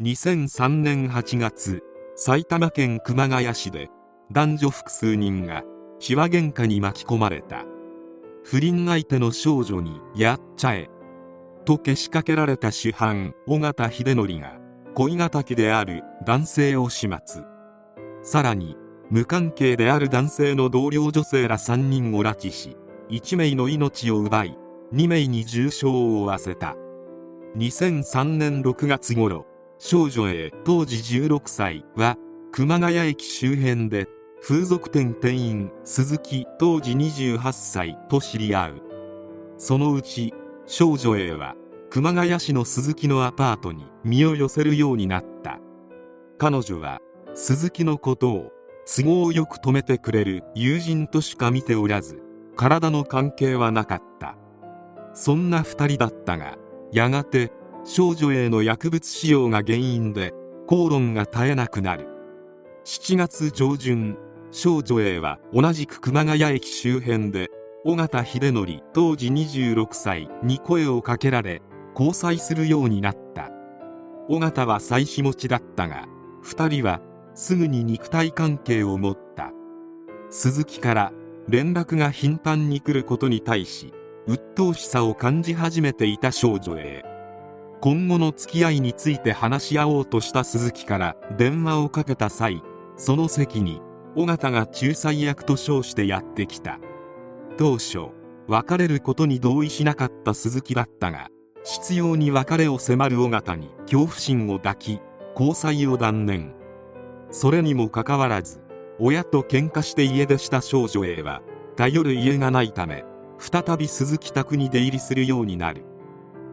2003年8月埼玉県熊谷市で男女複数人が火話喧嘩に巻き込まれた。不倫相手の少女に「やっちゃえ」とけしかけられた主犯尾形秀則が恋敵である男性を始末。さらに無関係である男性の同僚女性ら3人を拉致し1名の命を奪い2名に重傷を負わせた。2003年6月頃少女 A 当時16歳は熊谷駅周辺で風俗店店員鈴木当時28歳と知り合う。そのうち少女 A は熊谷市の鈴木のアパートに身を寄せるようになった。彼女は鈴木のことを都合よく止めてくれる友人としか見ておらず体の関係はなかった。そんな2人だったがやがて少女への薬物使用が原因で口論が絶えなくなる。7月上旬少女 A は同じく熊谷駅周辺で尾形秀則当時26歳に声をかけられ交際するようになった。尾形は妻子持ちだったが2人はすぐに肉体関係を持った。鈴木から連絡が頻繁に来ることに対し鬱陶しさを感じ始めていた少女 A 今後の付き合いについて話し合おうとした鈴木から電話をかけた際その席に尾形が仲裁役と称してやってきた。当初別れることに同意しなかった鈴木だったが執拗に別れを迫る尾形に恐怖心を抱き交際を断念。それにもかかわらず親と喧嘩して家出した少女 A は頼る家がないため再び鈴木宅に出入りするようになる。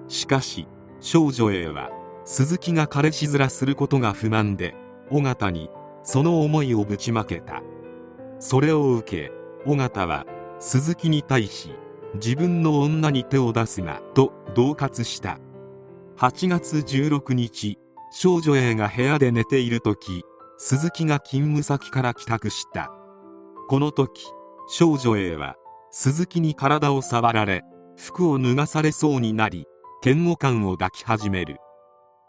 しかし少女 A は鈴木が彼氏面することが不満で尾形にその思いをぶちまけた。それを受け尾形は鈴木に対し自分の女に手を出すなと恫喝した。8月16日少女 A が部屋で寝ている時鈴木が勤務先から帰宅した。この時少女 A は鈴木に体を触られ服を脱がされそうになり嫌悪感を抱き始める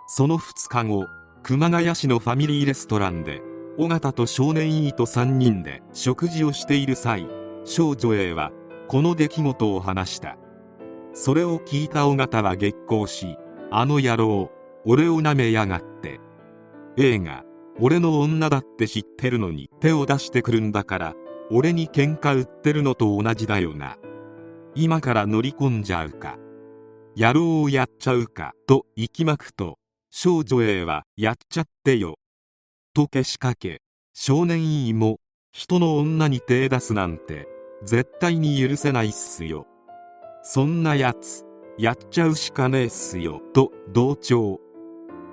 その2日後熊谷市のファミリーレストランで尾形と少年 E と3人で食事をしている際少女 A はこの出来事を話したそれを聞いた尾形は激高しあの野郎俺を舐めやがって A が俺の女だって知ってるのに手を出してくるんだから俺に喧嘩売ってるのと同じだよな今から乗り込んじゃうか野郎をやっちゃうかと息巻くと少女 A はやっちゃってよ。とけしかけ少年 E も人の女に手出すなんて絶対に許せないっすよ。そんなやつやっちゃうしかねえっすよと同調。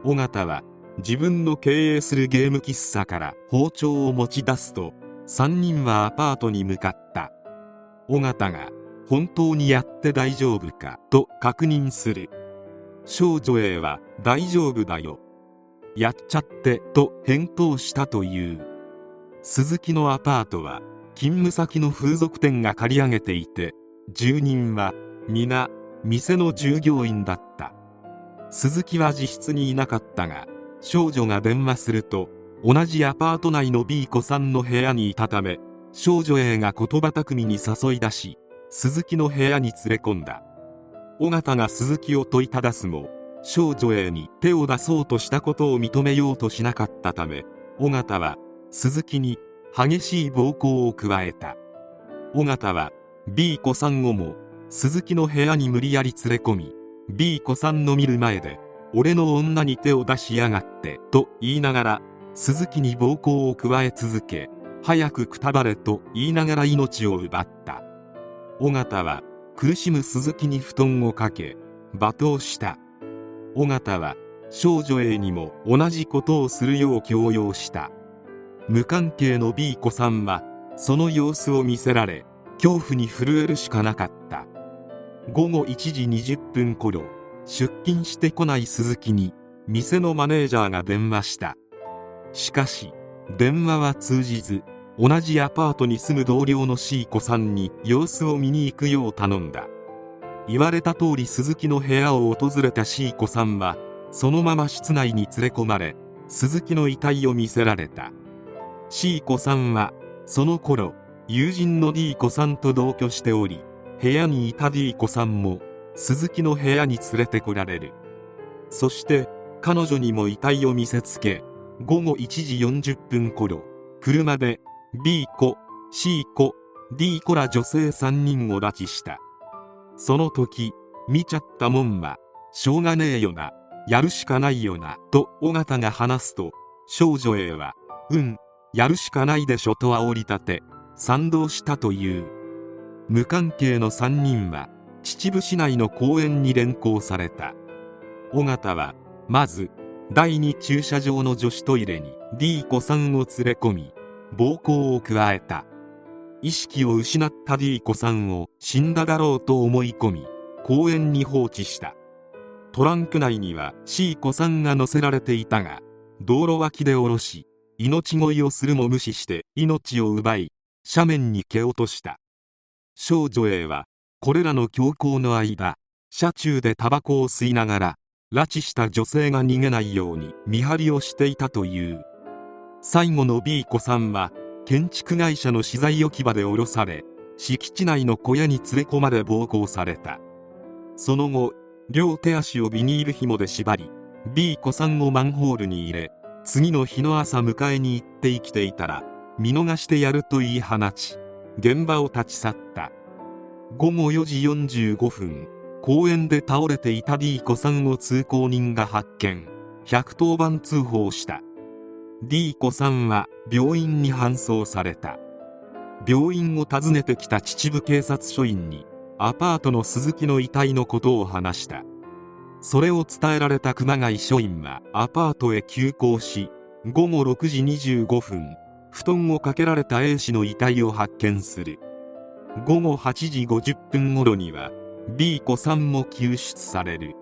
尾形は自分の経営するゲーム喫茶から包丁を持ち出すと3人はアパートに向かった。尾形が本当にやって大丈夫か？と確認する。少女 A は大丈夫だよ。やっちゃってと返答したという。鈴木のアパートは勤務先の風俗店が借り上げていて住人は皆店の従業員だった。鈴木は自室にいなかったが少女が電話すると同じアパート内の B 子さんの部屋にいたため少女 A が言葉巧みに誘い出し鈴木の部屋に連れ込んだ。尾形が鈴木を問いただすも少女 A に手を出そうとしたことを認めようとしなかったため尾形は鈴木に激しい暴行を加えた。尾形は B 子さんをも鈴木の部屋に無理やり連れ込み B 子さんの見る前で俺の女に手を出しやがってと言いながら鈴木に暴行を加え続け早くくたばれと言いながら命を奪った。尾形は苦しむ鈴木に布団をかけ罵倒した。尾形は少女 A にも同じことをするよう強要した。無関係の B 子さんはその様子を見せられ恐怖に震えるしかなかった。午後1時20分頃出勤してこない鈴木に店のマネージャーが電話した。しかし電話は通じず同じアパートに住む同僚の C 子さんに様子を見に行くよう頼んだ。言われた通り鈴木の部屋を訪れた C 子さんはそのまま室内に連れ込まれ鈴木の遺体を見せられた。C 子さんはその頃友人の D 子さんと同居しており部屋にいた D 子さんも鈴木の部屋に連れてこられる。そして彼女にも遺体を見せつけ午後1時40分頃車で B 子 C 子 D 子ら女性3人を拉致した。その時見ちゃったもんはしょうがねえよなやるしかないよなと尾形が話すと少女 A はうんやるしかないでしょと煽り立て賛同したという。無関係の3人は秩父市内の公園に連行された。尾形はまず第2駐車場の女子トイレに D 子さんを連れ込み暴行を加えた。意識を失った D 子さんを死んだだろうと思い込み公園に放置した。トランク内には C 子さんが乗せられていたが道路脇で下ろし命乞いをするも無視して命を奪い斜面に蹴落とした。少女 A はこれらの強行の間車中でタバコを吸いながら拉致した女性が逃げないように見張りをしていたという。最後の B 子さんは建築会社の資材置き場で降ろされ敷地内の小屋に連れ込まれ暴行された。その後両手足をビニール紐で縛り B 子さんをマンホールに入れ次の日の朝迎えに行って生きていたら見逃してやると言い放ち現場を立ち去った。午後4時45分公園で倒れていた D 子さんを通行人が発見。110番通報した。D 子さんは病院に搬送された。病院を訪ねてきた秩父警察署員にアパートの鈴木の遺体のことを話した。それを伝えられた熊谷署員はアパートへ急行し午後6時25分布団をかけられた A 氏の遺体を発見する。午後8時50分頃には B 子さんも救出される。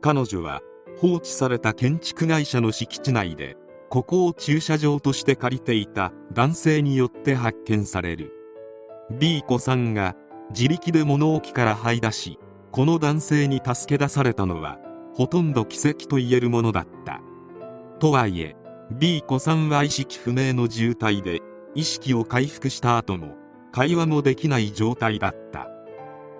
彼女は放置された建築会社の敷地内でここを駐車場として借りていた男性によって発見される。B 子さんが自力で物置から這い出しこの男性に助け出されたのはほとんど奇跡と言えるものだった。とはいえ B 子さんは意識不明の重体で意識を回復した後も会話もできない状態だった。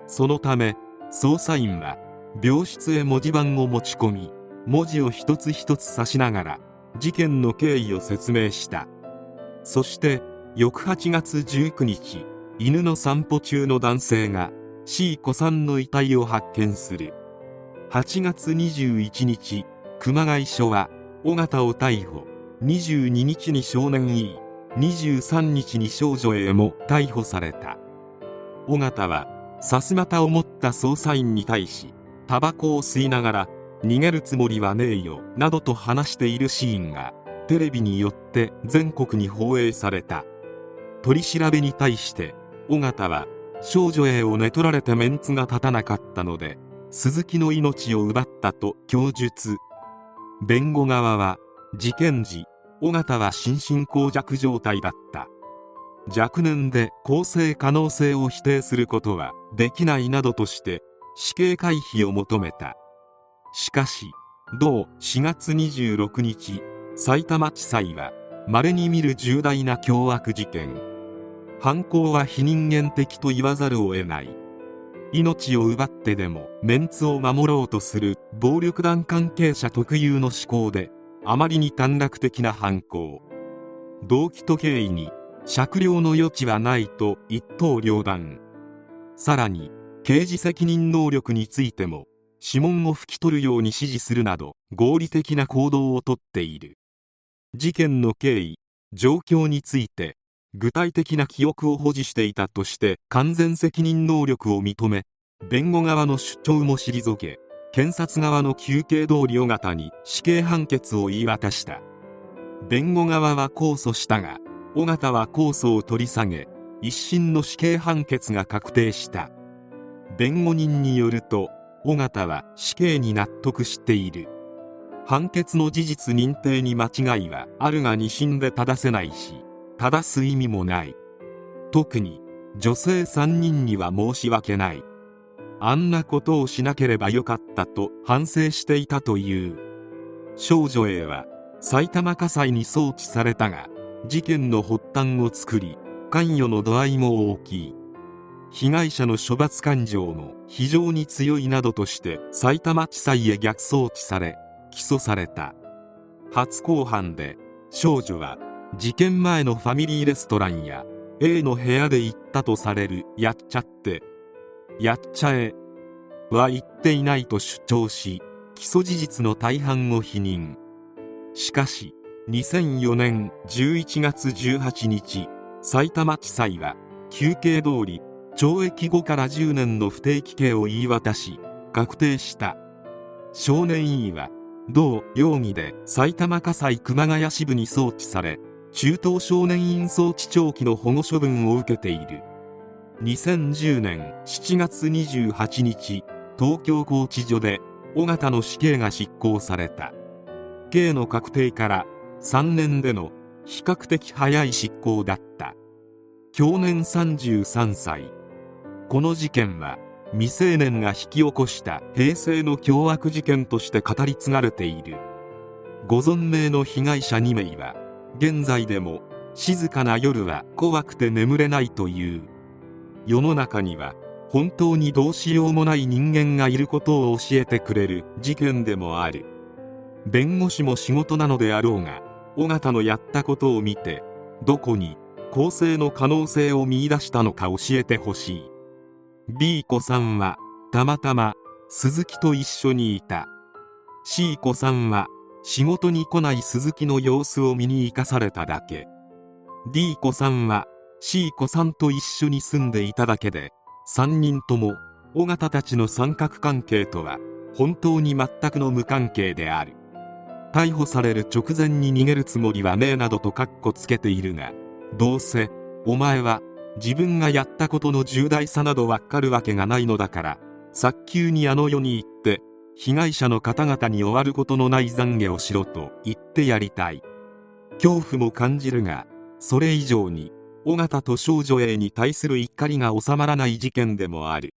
そのため捜査員は病室へ文字盤を持ち込み文字を一つ一つ指しながら事件の経緯を説明した。そして翌8月19日犬の散歩中の男性が C 子さんの遺体を発見する。8月21日熊谷署は尾形を逮捕。22日に少年 E 23日に少女 A も逮捕された。尾形はさすまたを持った捜査員に対しタバコを吸いながら逃げるつもりはねえよなどと話しているシーンがテレビによって全国に放映された。取り調べに対して尾形は少女 A を寝取られてメンツが立たなかったので鈴木の命を奪ったと供述。弁護側は事件時尾形は心神耗弱状態だった。若年で更生可能性を否定することはできないなどとして死刑回避を求めた。しかし同4月26日埼玉地裁は稀に見る重大な凶悪事件。犯行は非人間的と言わざるを得ない。命を奪ってでもメンツを守ろうとする暴力団関係者特有の思考であまりに短絡的な犯行。動機と経緯に酌量の余地はないと一刀両断。さらに刑事責任能力についても指紋を拭き取るように指示するなど合理的な行動をとっている。事件の経緯状況について具体的な記憶を保持していたとして完全責任能力を認め弁護側の主張も退け検察側の求刑通り尾形に死刑判決を言い渡した。弁護側は控訴したが尾形は控訴を取り下げ一審の死刑判決が確定した。弁護人によると尾形は死刑に納得している。判決の事実認定に間違いはあるが二審で正せないし正す意味もない。特に女性3人には申し訳ない。あんなことをしなければよかったと反省していたという。少女 A は埼玉火災に送致されたが事件の発端を作り関与の度合いも大きい。被害者の処罰感情の非常に強いなどとして埼玉地裁へ逆送致され起訴された。初公判で少女は事件前のファミリーレストランや A の部屋で行ったとされるやっちゃってやっちゃえは言っていないと主張し起訴事実の大半を否認。しかし2004年11月18日埼玉地裁は求刑通り懲役5から10年の不定期刑を言い渡し確定した。少年 E は同容疑で埼玉火災熊谷支部に送致され中等少年院送致長期の保護処分を受けている。2010年7月28日東京拘置所で尾形の死刑が執行された。刑の確定から3年での比較的早い執行だった。去年33歳。この事件は未成年が引き起こした平成の凶悪事件として語り継がれている。ご存命の被害者2名は現在でも静かな夜は怖くて眠れないという。世の中には本当にどうしようもない人間がいることを教えてくれる事件でもある。弁護士も仕事なのであろうが尾形のやったことを見てどこに更生の可能性を見いだしたのか教えてほしい。B 子さんはたまたま鈴木と一緒にいた。C 子さんは仕事に来ない鈴木の様子を見に行かされただけ。D 子さんは C 子さんと一緒に住んでいただけで3人とも尾形たちの三角関係とは本当に全くの無関係である。逮捕される直前に逃げるつもりはねえなどとカッコつけているがどうせお前は自分がやったことの重大さなどわかるわけがないのだから早急にあの世に行って被害者の方々に終わることのない懺悔をしろと言ってやりたい。恐怖も感じるがそれ以上に尾形と少女 A に対する怒りが収まらない事件でもある。